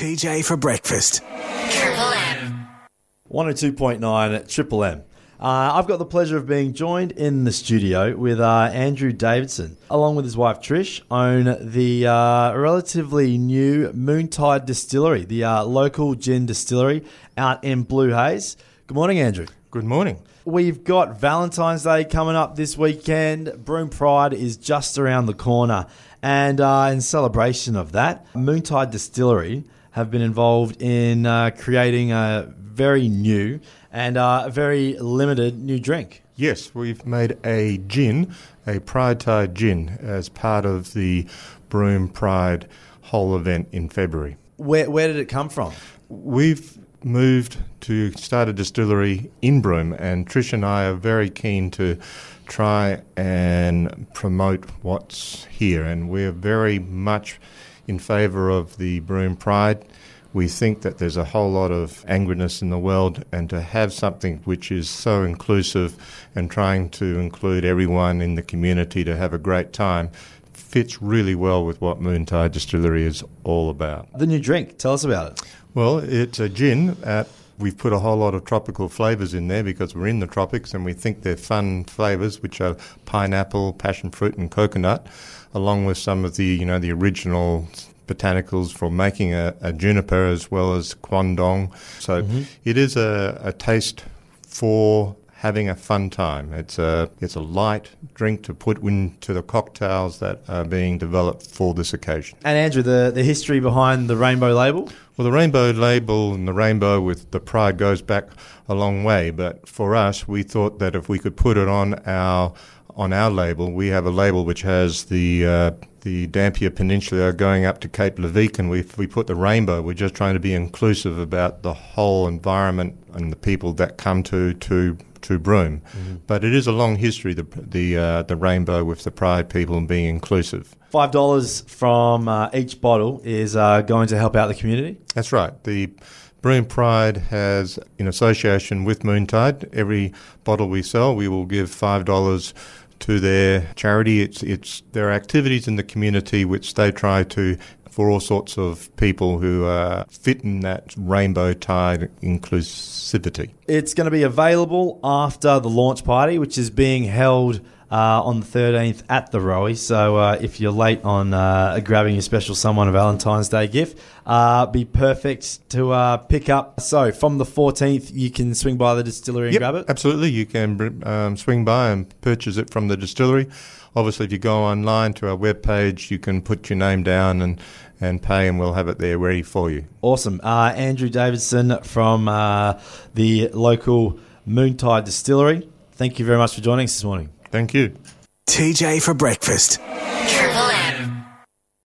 TJ for breakfast. Triple M. 102.9 at Triple M. Uh, I've got the pleasure of being joined in the studio with uh, Andrew Davidson, along with his wife Trish, own the uh, relatively new Moontide Distillery, the uh, local gin distillery out in Blue Haze. Good morning, Andrew. Good morning. We've got Valentine's Day coming up this weekend. Broome Pride is just around the corner. And uh, in celebration of that, Moontide Distillery have been involved in uh, creating a very new and uh, a very limited new drink. Yes, we've made a gin, a Pride Tide gin, as part of the Broome Pride whole event in February. Where, where did it come from? We've moved to start a distillery in Broome, and Trish and I are very keen to try and promote what's here. And we're very much in favour of the Broome Pride. We think that there's a whole lot of angriness in the world, and to have something which is so inclusive and trying to include everyone in the community to have a great time fits really well with what Moontide Distillery is all about. The new drink. Tell us about it. Well, it's a gin. At, we've put a whole lot of tropical flavours in there because we're in the tropics and we think they're fun flavours, which are pineapple, passion fruit, and coconut, along with some of the you know the original botanicals for making a, a juniper as well as quandong. So mm-hmm. it is a, a taste for having a fun time. It's a it's a light drink to put into the cocktails that are being developed for this occasion. And Andrew, the, the history behind the rainbow label? Well, the rainbow label and the rainbow with the pride goes back a long way. But for us, we thought that if we could put it on our on our label, we have a label which has the uh, the Dampier Peninsula going up to Cape Leveque, and we we put the rainbow. We're just trying to be inclusive about the whole environment and the people that come to to to Broome. But it is a long history, the the uh, the rainbow with the pride people and being inclusive. Five dollars from uh, each bottle is uh, going to help out the community. That's right. The Broome Pride has, in association with Moontide, every bottle we sell, we will give five dollars to their charity. It's it's their activities in the community which they try to for all sorts of people who uh, fit in that rainbow tide inclusivity. It's going to be available after the launch party, which is being held uh, on the 13th at the Roey. So uh, if you're late on uh, grabbing your special someone a Valentine's Day gift, uh, be perfect to uh, pick up. So from the 14th, you can swing by the distillery and Yep, grab it. Absolutely. You can um, swing by and purchase it from the distillery. Obviously, if you go online to our webpage, you can put your name down and, and pay, and we'll have it there ready for you. Awesome. Uh, Andrew Davidson from uh, the local Moontide Distillery. Thank you very much for joining us this morning. Thank you. TJ for breakfast. Triple